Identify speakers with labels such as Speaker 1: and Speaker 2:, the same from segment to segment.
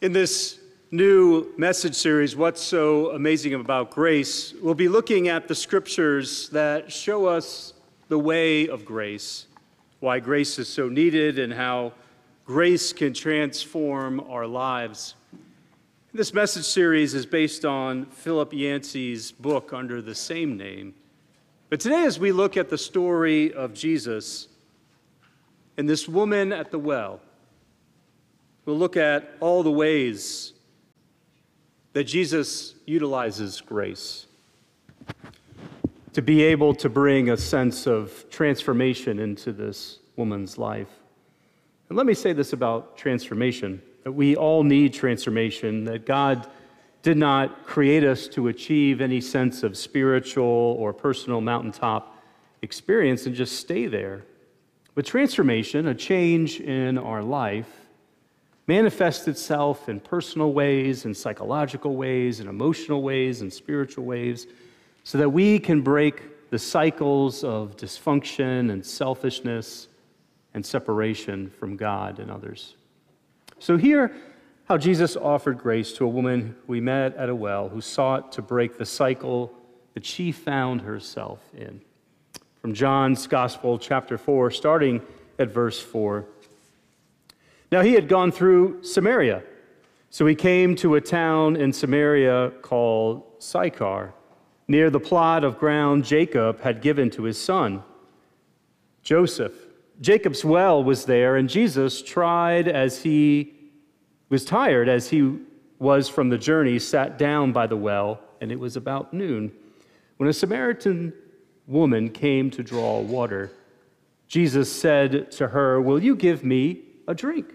Speaker 1: In this new message series, What's So Amazing About Grace, we'll be looking at the scriptures that show us the way of grace, why grace is so needed, and how grace can transform our lives. This message series is based on Philip Yancey's book under the same name. But today, as we look at the story of Jesus and this woman at the well, we'll look at all the ways that Jesus utilizes grace to be able to bring a sense of transformation into this woman's life. And let me say this about transformation that we all need transformation, that God did not create us to achieve any sense of spiritual or personal mountaintop experience and just stay there. But transformation, a change in our life, manifests itself in personal ways, in psychological ways, in emotional ways, in spiritual ways, so that we can break the cycles of dysfunction and selfishness and separation from God and others. So, here, how Jesus offered grace to a woman we met at a well who sought to break the cycle that she found herself in. From John's Gospel, chapter 4, starting at verse 4. Now he had gone through Samaria, so he came to a town in Samaria called Sychar, near the plot of ground Jacob had given to his son, Joseph. Jacob's well was there, and Jesus tried as he was tired as he was from the journey, sat down by the well, and it was about noon. When a Samaritan woman came to draw water, Jesus said to her, Will you give me a drink?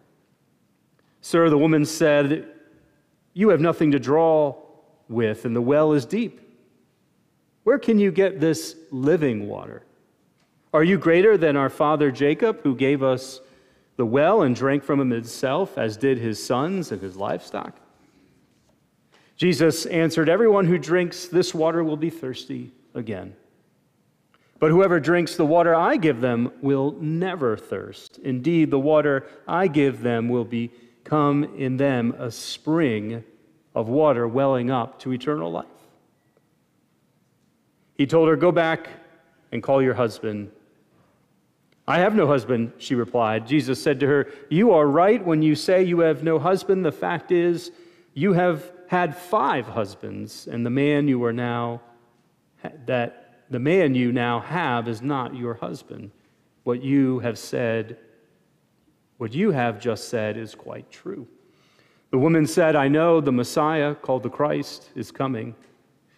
Speaker 1: Sir, the woman said, You have nothing to draw with, and the well is deep. Where can you get this living water? Are you greater than our father Jacob, who gave us the well and drank from him himself, as did his sons and his livestock? Jesus answered, Everyone who drinks this water will be thirsty again. But whoever drinks the water I give them will never thirst. Indeed, the water I give them will become in them a spring of water welling up to eternal life. He told her, Go back and call your husband I have no husband, she replied. Jesus said to her, You are right when you say you have no husband. The fact is, you have had five husbands, and the man you are now, that the man you now have is not your husband. What you have said, what you have just said is quite true. The woman said, I know the Messiah, called the Christ, is coming.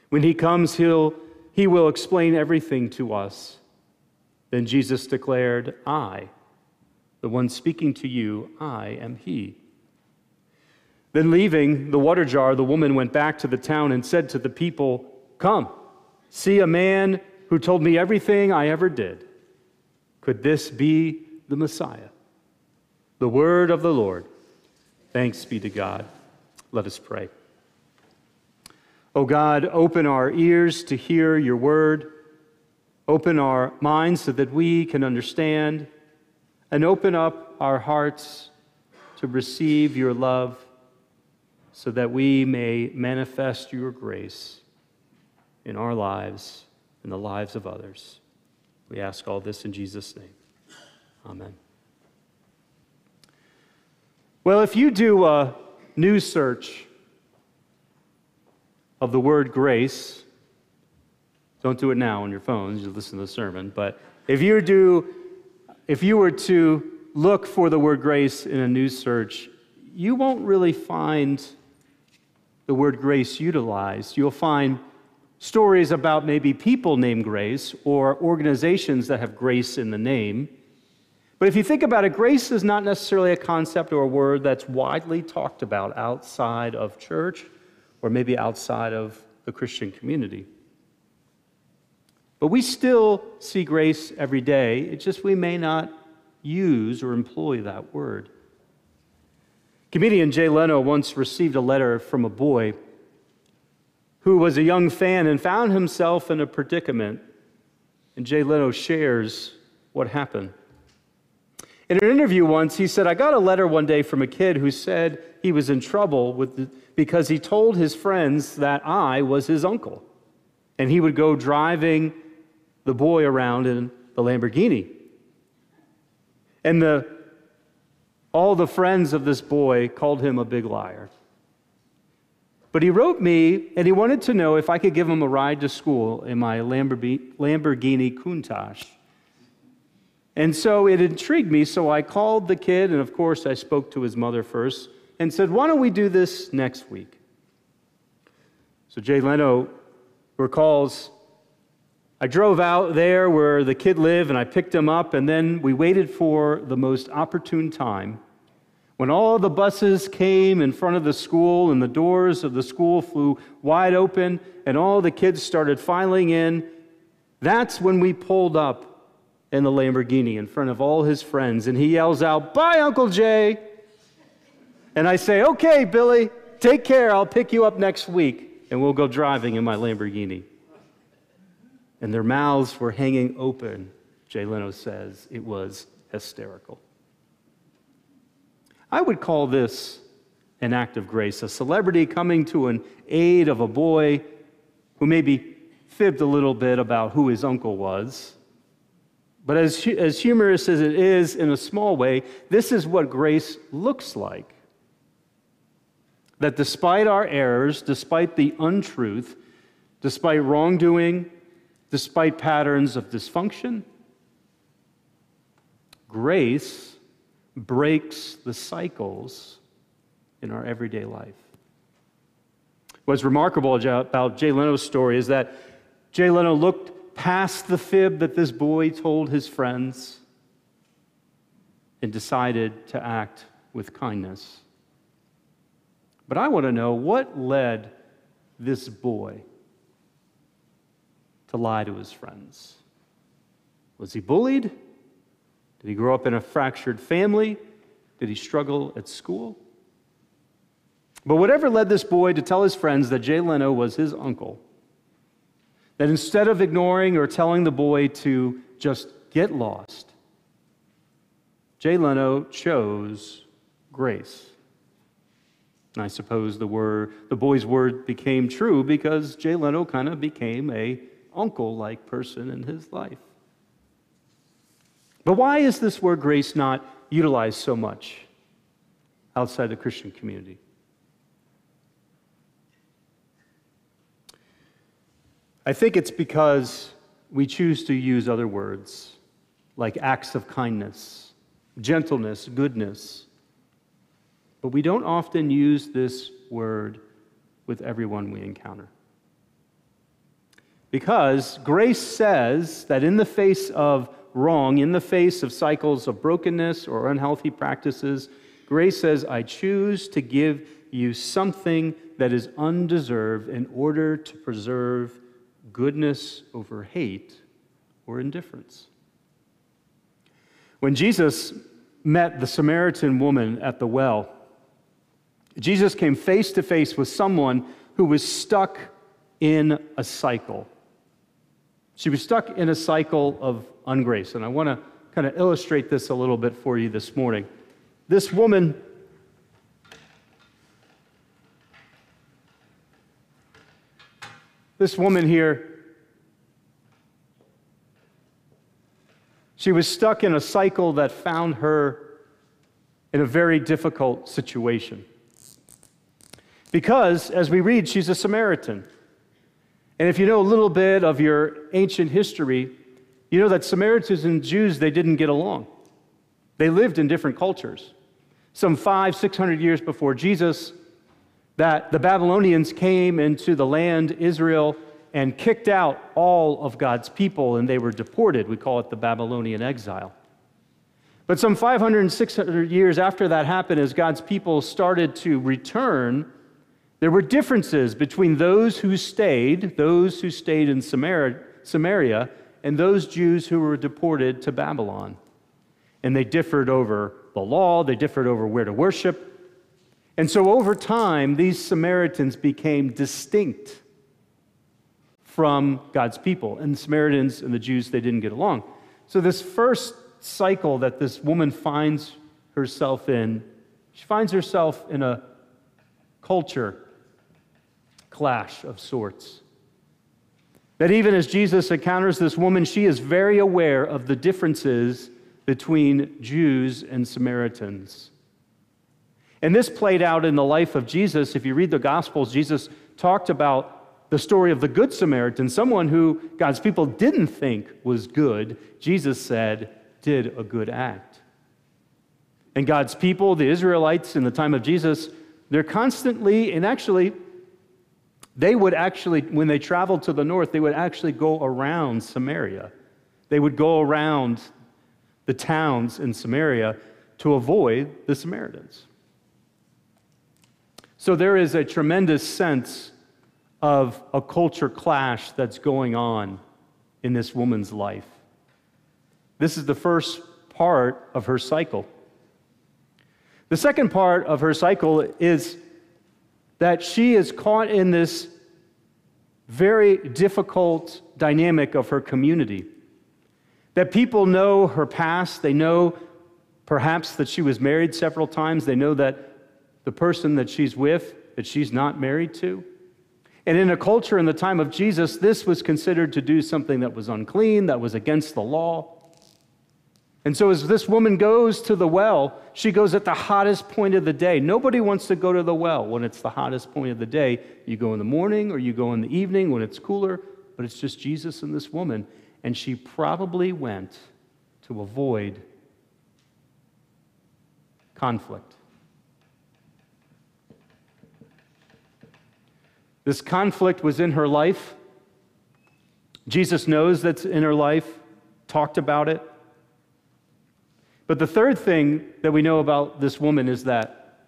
Speaker 1: When he comes, he'll, he will explain everything to us. Then Jesus declared, I, the one speaking to you, I am he. Then, leaving the water jar, the woman went back to the town and said to the people, Come, see a man who told me everything I ever did. Could this be the Messiah? The word of the Lord. Thanks be to God. Let us pray. O God, open our ears to hear your word Open our minds so that we can understand, and open up our hearts to receive your love so that we may manifest your grace in our lives and the lives of others. We ask all this in Jesus' name. Amen. Well, if you do a news search of the word grace, don't do it now on your phones, you listen to the sermon. But if you do, if you were to look for the word grace in a news search, you won't really find the word grace utilized. You'll find stories about maybe people named Grace or organizations that have grace in the name. But if you think about it, grace is not necessarily a concept or a word that's widely talked about outside of church or maybe outside of the Christian community. But we still see grace every day. It's just we may not use or employ that word. Comedian Jay Leno once received a letter from a boy who was a young fan and found himself in a predicament. And Jay Leno shares what happened. In an interview once, he said, I got a letter one day from a kid who said he was in trouble with the, because he told his friends that I was his uncle. And he would go driving the boy around in the Lamborghini. And the, all the friends of this boy called him a big liar. But he wrote me and he wanted to know if I could give him a ride to school in my Lamborghini Countach. And so it intrigued me, so I called the kid, and of course, I spoke to his mother first and said, Why don't we do this next week? So Jay Leno recalls I drove out there where the kid lived and I picked him up, and then we waited for the most opportune time when all the buses came in front of the school and the doors of the school flew wide open and all the kids started filing in. That's when we pulled up in the Lamborghini in front of all his friends, and he yells out, Bye, Uncle Jay. And I say, Okay, Billy, take care. I'll pick you up next week, and we'll go driving in my Lamborghini. And their mouths were hanging open, Jay Leno says. It was hysterical. I would call this an act of grace, a celebrity coming to an aid of a boy who maybe fibbed a little bit about who his uncle was but as, as humorous as it is in a small way, this is what grace looks like. That despite our errors, despite the untruth, despite wrongdoing, despite patterns of dysfunction, grace breaks the cycles in our everyday life. What's remarkable about Jay Leno's story is that Jay Leno looked past the fib that this boy told his friends and decided to act with kindness. But I want to know what led this boy to lie to his friends. Was he bullied? Did he grow up in a fractured family? Did he struggle at school? But whatever led this boy to tell his friends that Jay Leno was his uncle, that instead of ignoring or telling the boy to just get lost, Jay Leno chose grace. And I suppose the, word, the boy's word became true because Jay Leno kind of became a uncle-like person in his life. But why is this word grace not utilized so much outside the Christian community? I think it's because we choose to use other words like acts of kindness, gentleness, goodness. But we don't often use this word with everyone we encounter. Because grace says that in the face of wrong, in the face of cycles of brokenness or unhealthy practices, grace says, I choose to give you something that is undeserved in order to preserve goodness over hate or indifference. When Jesus met the Samaritan woman at the well, Jesus came face to face with someone who was stuck in a cycle. She was stuck in a cycle of ungrace. And I want to kind of illustrate this a little bit for you this morning. This woman This woman here, she was stuck in a cycle that found her in a very difficult situation. Because, as we read, she's a Samaritan. And if you know a little bit of your ancient history, you know that Samaritans and Jews, they didn't get along. They lived in different cultures. Some five, six hundred years before Jesus, that the Babylonians came into the land, Israel, and kicked out all of God's people, and they were deported. We call it the Babylonian exile. But some 500 and 600 years after that happened, as God's people started to return, there were differences between those who stayed, those who stayed in Samaria, and those Jews who were deported to Babylon. And they differed over the law, they differed over where to worship. And so over time, these Samaritans became distinct from God's people. And the Samaritans and the Jews, they didn't get along. So, this first cycle that this woman finds herself in, she finds herself in a culture clash of sorts. That even as Jesus encounters this woman, she is very aware of the differences between Jews and Samaritans. And this played out in the life of Jesus. If you read the Gospels, Jesus talked about the story of the Good Samaritan, someone who God's people didn't think was good. Jesus said, did a good act. And God's people, the Israelites in the time of Jesus, they're constantly, and actually, they would actually, when they traveled to the north, they would actually go around Samaria. They would go around the towns in Samaria to avoid the Samaritans. So there is a tremendous sense of a culture clash that's going on in this woman's life. This is the first part of her cycle. The second part of her cycle is that she is caught in this very difficult dynamic of her community. That people know her past, they know perhaps that she was married several times, they know that the person that she's with, that she's not married to. And in a culture in the time of Jesus, this was considered to do something that was unclean, that was against the law. And so, as this woman goes to the well, she goes at the hottest point of the day. Nobody wants to go to the well when it's the hottest point of the day. You go in the morning or you go in the evening when it's cooler, but it's just Jesus and this woman. And she probably went to avoid conflict. This conflict was in her life. Jesus knows that's in her life, talked about it. But the third thing that we know about this woman is that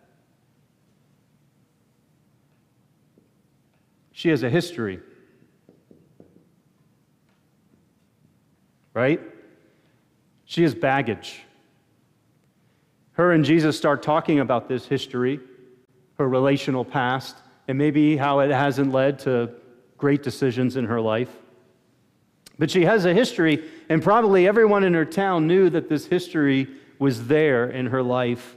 Speaker 1: she has a history. Right? She has baggage. Her and Jesus start talking about this history, her relational past, and maybe how it hasn't led to great decisions in her life. But she has a history, and probably everyone in her town knew that this history was there in her life.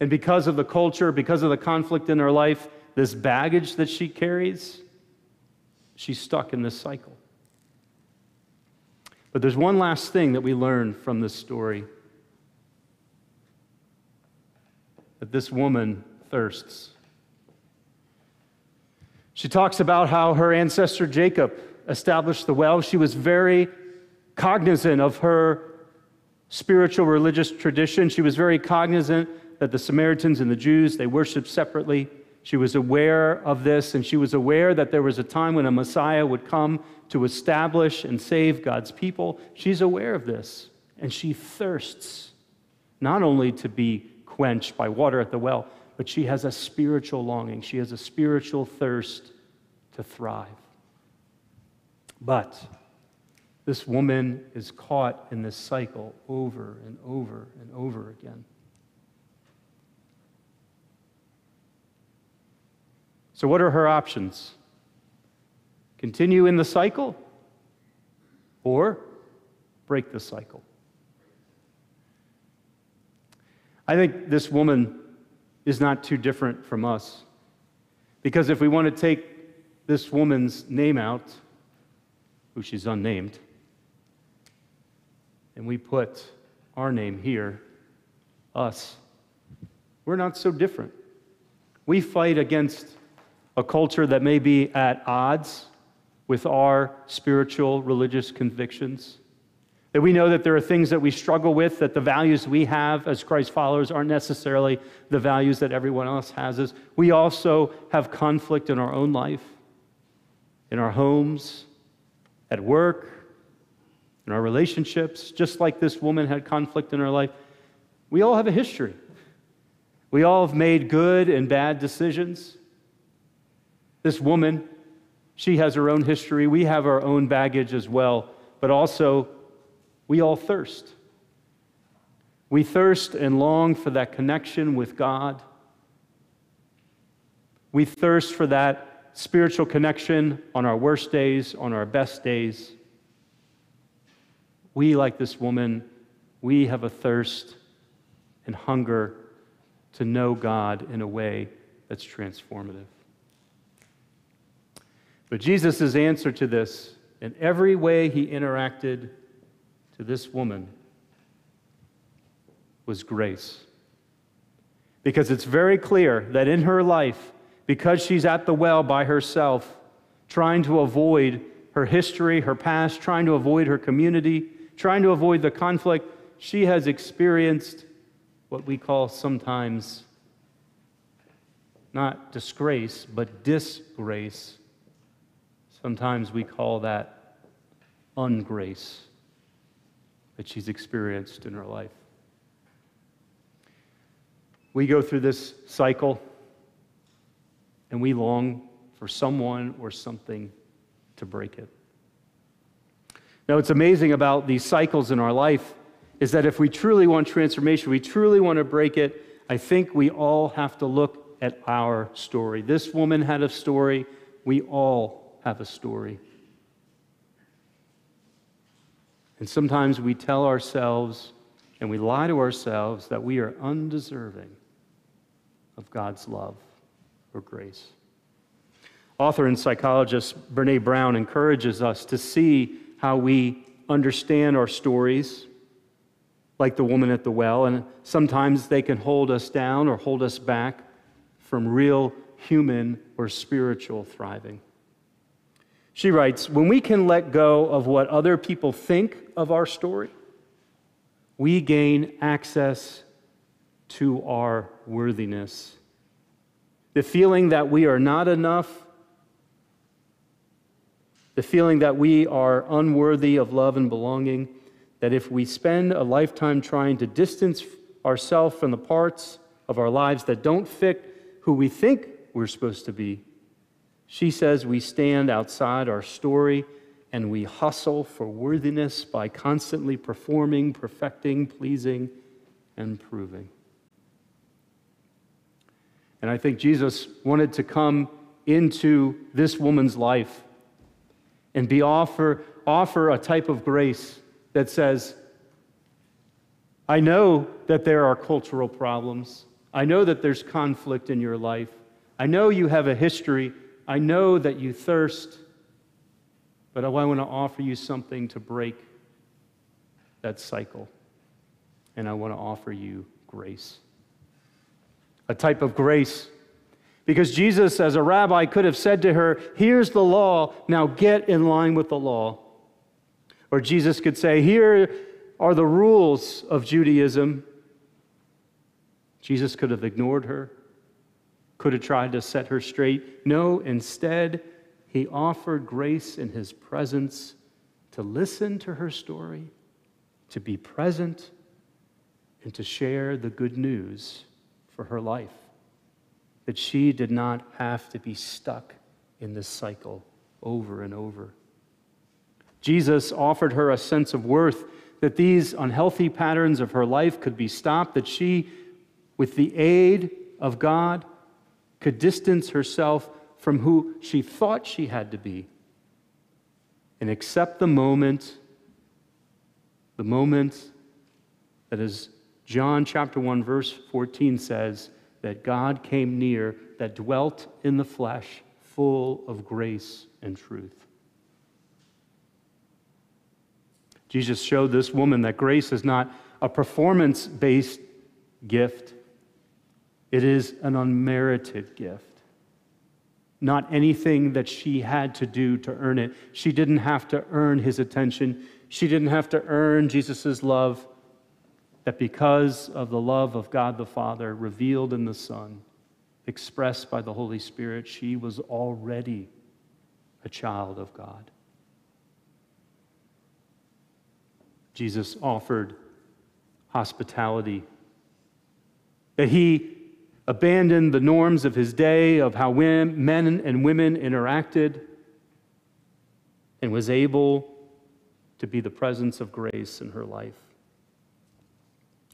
Speaker 1: And because of the culture, because of the conflict in her life, this baggage that she carries, she's stuck in this cycle. But there's one last thing that we learn from this story that this woman thirsts. She talks about how her ancestor Jacob established the well. She was very cognizant of her spiritual religious tradition. She was very cognizant that the Samaritans and the Jews, they worshiped separately. She was aware of this, and she was aware that there was a time when a Messiah would come to establish and save God's people. She's aware of this, and she thirsts not only to be quenched by water at the well, but she has a spiritual longing. She has a spiritual thirst to thrive. But this woman is caught in this cycle over and over and over again. So, what are her options? Continue in the cycle or break the cycle? I think this woman is not too different from us. Because if we want to take this woman's name out, who she's unnamed, and we put our name here, us, we're not so different. We fight against a culture that may be at odds with our spiritual, religious convictions. That we know that there are things that we struggle with, that the values we have as Christ followers aren't necessarily the values that everyone else has. We also have conflict in our own life, in our homes, at work, in our relationships, just like this woman had conflict in her life. We all have a history. We all have made good and bad decisions. This woman, she has her own history. We have our own baggage as well. But also, we all thirst. We thirst and long for that connection with God. We thirst for that spiritual connection on our worst days, on our best days. We, like this woman, we have a thirst and hunger to know God in a way that's transformative. But Jesus' answer to this, in every way he interacted to this woman, was grace. Because it's very clear that in her life, because she's at the well by herself, trying to avoid her history, her past, trying to avoid her community, trying to avoid the conflict, she has experienced what we call sometimes not disgrace, but disgrace. Sometimes we call that ungrace that she's experienced in her life. We go through this cycle and we long for someone or something to break it. Now, what's amazing about these cycles in our life is that if we truly want transformation, we truly want to break it, I think we all have to look at our story. This woman had a story. We all have a story. And sometimes we tell ourselves and we lie to ourselves that we are undeserving of God's love or grace. Author and psychologist Brene Brown encourages us to see how we understand our stories, like the woman at the well, and sometimes they can hold us down or hold us back from real human or spiritual thriving. She writes When we can let go of what other people think of our story, we gain access to our worthiness. The feeling that we are not enough, the feeling that we are unworthy of love and belonging, that if we spend a lifetime trying to distance ourselves from the parts of our lives that don't fit who we think we're supposed to be, she says we stand outside our story and we hustle for worthiness by constantly performing, perfecting, pleasing, and proving. And I think Jesus wanted to come into this woman's life and be offer, offer a type of grace that says, I know that there are cultural problems. I know that there's conflict in your life. I know you have a history. I know that you thirst. But I want to offer you something to break that cycle. And I want to offer you grace a type of grace. Because Jesus, as a rabbi, could have said to her, Here's the law, now get in line with the law. Or Jesus could say, Here are the rules of Judaism. Jesus could have ignored her, could have tried to set her straight. No, instead, he offered grace in his presence to listen to her story, to be present, and to share the good news for her life. That she did not have to be stuck in this cycle over and over. Jesus offered her a sense of worth that these unhealthy patterns of her life could be stopped, that she, with the aid of God, could distance herself from who she thought she had to be and accept the moment, the moment that is John chapter 1, verse 14 says that God came near, that dwelt in the flesh, full of grace and truth. Jesus showed this woman that grace is not a performance based gift, it is an unmerited gift. Not anything that she had to do to earn it. She didn't have to earn his attention. She didn't have to earn Jesus' love that because of the love of God the Father revealed in the Son, expressed by the Holy Spirit, she was already a child of God. Jesus offered hospitality. That he abandoned the norms of his day of how men and women interacted and was able to be the presence of grace in her life.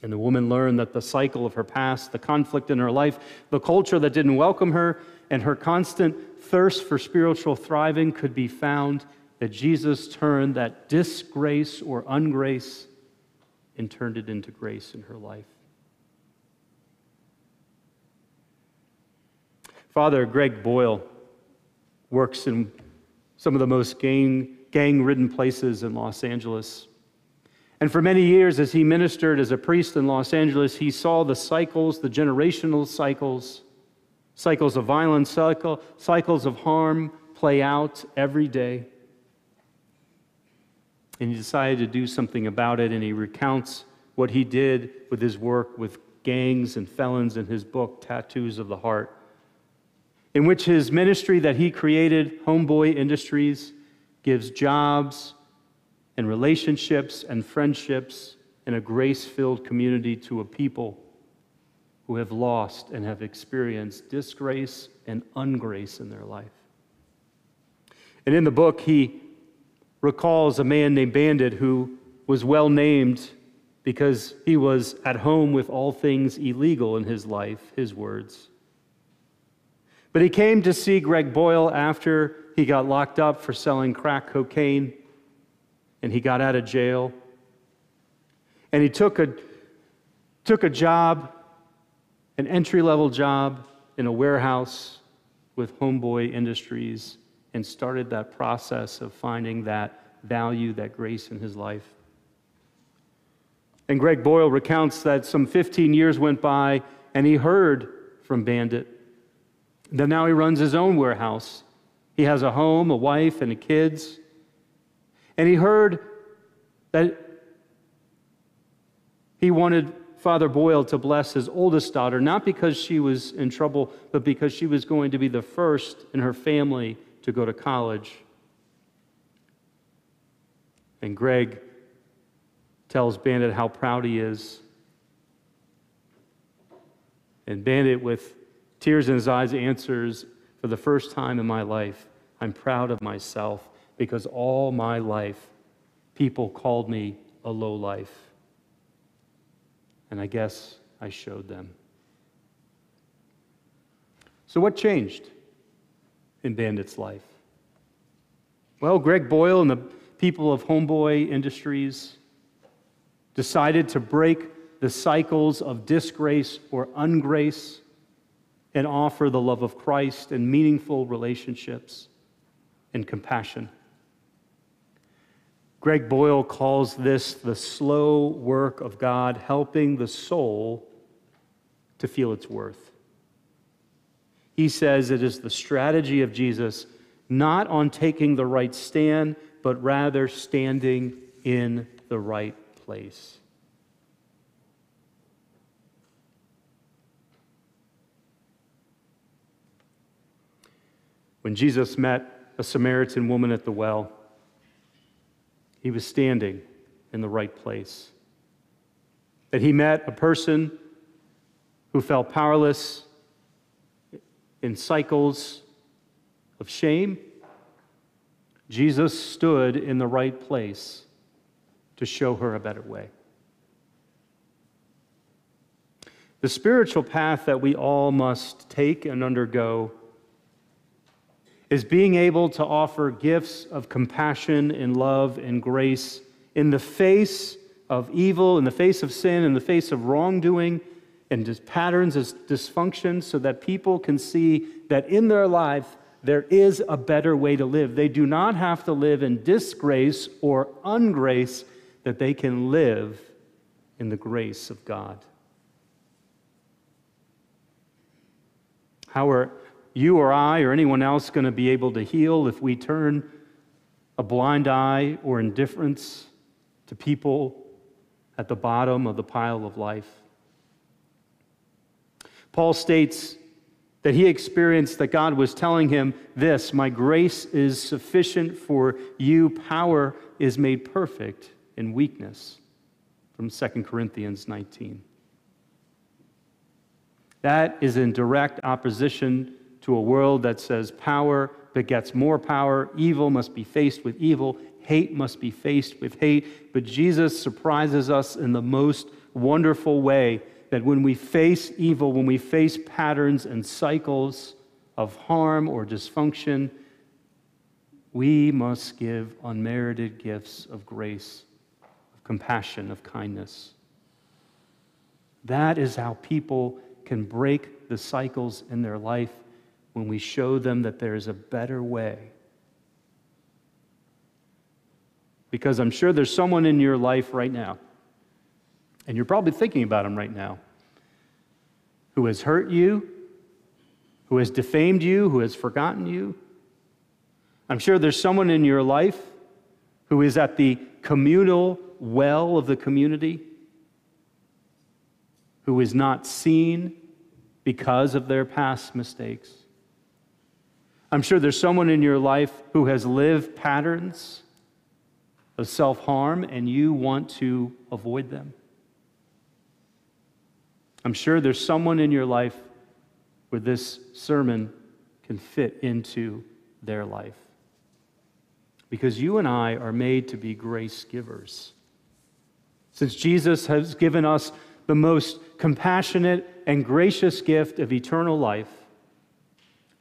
Speaker 1: And the woman learned that the cycle of her past, the conflict in her life, the culture that didn't welcome her, and her constant thirst for spiritual thriving could be found, that Jesus turned that disgrace or ungrace and turned it into grace in her life. Father Greg Boyle works in some of the most gang, gang ridden places in Los Angeles. And for many years, as he ministered as a priest in Los Angeles, he saw the cycles, the generational cycles, cycles of violence, cycle, cycles of harm play out every day. And he decided to do something about it, and he recounts what he did with his work with gangs and felons in his book, Tattoos of the Heart, in which his ministry that he created, Homeboy Industries, gives jobs and relationships and friendships and a grace filled community to a people who have lost and have experienced disgrace and ungrace in their life. And in the book, he recalls a man named Bandit who was well named because he was at home with all things illegal in his life, his words. But he came to see Greg Boyle after he got locked up for selling crack cocaine and he got out of jail. And he took a, took a job, an entry level job in a warehouse with Homeboy Industries and started that process of finding that value, that grace in his life. And Greg Boyle recounts that some 15 years went by and he heard from Bandit. That now he runs his own warehouse. He has a home, a wife, and kids. And he heard that he wanted Father Boyle to bless his oldest daughter, not because she was in trouble, but because she was going to be the first in her family to go to college. And Greg tells Bandit how proud he is. And Bandit, with tears in his eyes, answers, For the first time in my life, I'm proud of myself because all my life people called me a low life. And I guess I showed them. So, what changed in Bandit's life? Well, Greg Boyle and the people of Homeboy Industries decided to break the cycles of disgrace or ungrace and offer the love of Christ and meaningful relationships and compassion. Greg Boyle calls this the slow work of God helping the soul to feel its worth. He says it is the strategy of Jesus not on taking the right stand, but rather standing in the right place. When Jesus met a Samaritan woman at the well, he was standing in the right place. That he met a person who felt powerless in cycles of shame. Jesus stood in the right place to show her a better way. The spiritual path that we all must take and undergo is being able to offer gifts of compassion and love and grace in the face of evil, in the face of sin, in the face of wrongdoing and just patterns of dysfunction, so that people can see that in their life there is a better way to live. They do not have to live in disgrace or ungrace, that they can live in the grace of God. How are you or I or anyone else going to be able to heal if we turn a blind eye or indifference to people at the bottom of the pile of life? Paul states that he experienced that God was telling him this My grace is sufficient for you, power is made perfect in weakness from 2 Corinthians 19. That is in direct opposition to a world that says power begets more power, evil must be faced with evil, hate must be faced with hate. But Jesus surprises us in the most wonderful way that when we face evil, when we face patterns and cycles of harm or dysfunction, we must give unmerited gifts of grace, of compassion, of kindness. That is how people can break the cycles in their life when we show them that there is a better way. Because I'm sure there's someone in your life right now, and you're probably thinking about him right now, who has hurt you, who has defamed you, who has forgotten you. I'm sure there's someone in your life who is at the communal well of the community, who is not seen because of their past mistakes. I'm sure there's someone in your life who has lived patterns of self harm and you want to avoid them. I'm sure there's someone in your life where this sermon can fit into their life. Because you and I are made to be grace givers. Since Jesus has given us the most compassionate and gracious gift of eternal life,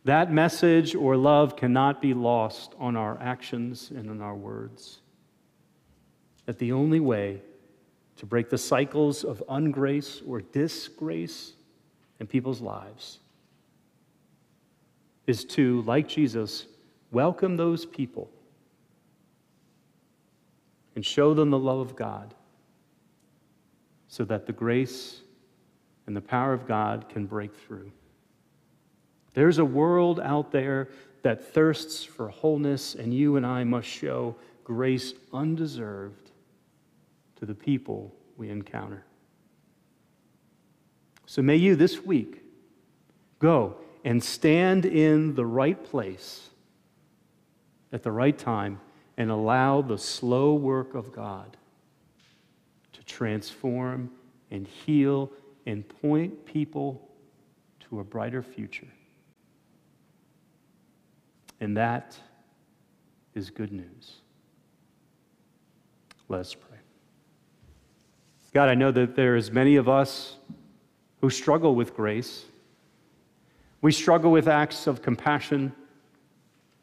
Speaker 1: that message or love cannot be lost on our actions and in our words. That the only way to break the cycles of ungrace or disgrace in people's lives is to, like Jesus, welcome those people and show them the love of God so that the grace and the power of God can break through. There's a world out there that thirsts for wholeness, and you and I must show grace undeserved to the people we encounter. So may you this week go and stand in the right place at the right time and allow the slow work of God to transform and heal and point people to a brighter future. And that is good news. Let's pray. God, I know that there is many of us who struggle with grace. We struggle with acts of compassion.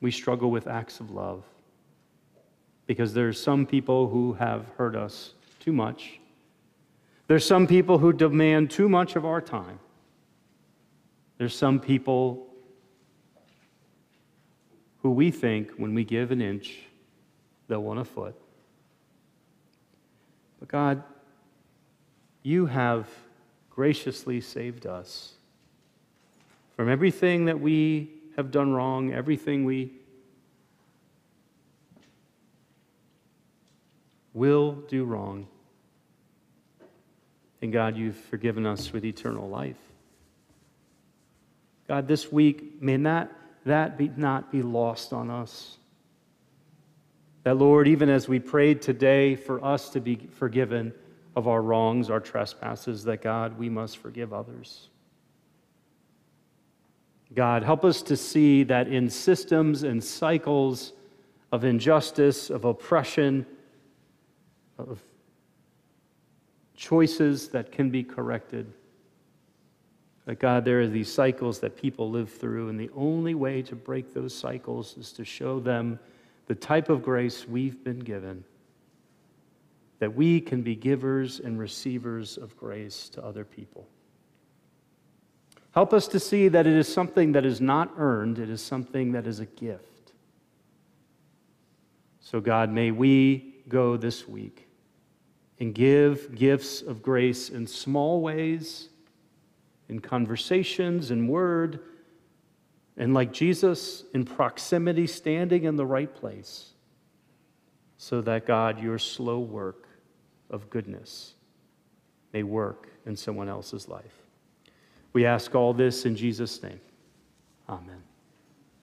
Speaker 1: We struggle with acts of love. Because there's some people who have hurt us too much. There's some people who demand too much of our time. There's some people who we think when we give an inch, they'll want a foot. But God, you have graciously saved us from everything that we have done wrong, everything we will do wrong. And God, you've forgiven us with eternal life. God, this week, may that that be, not be lost on us. That, Lord, even as we prayed today for us to be forgiven of our wrongs, our trespasses, that, God, we must forgive others. God, help us to see that in systems and cycles of injustice, of oppression, of choices that can be corrected, that God, there are these cycles that people live through, and the only way to break those cycles is to show them the type of grace we've been given, that we can be givers and receivers of grace to other people. Help us to see that it is something that is not earned, it is something that is a gift. So, God, may we go this week and give gifts of grace in small ways in conversations, in word, and like Jesus, in proximity, standing in the right place, so that God, your slow work of goodness may work in someone else's life. We ask all this in Jesus' name. Amen.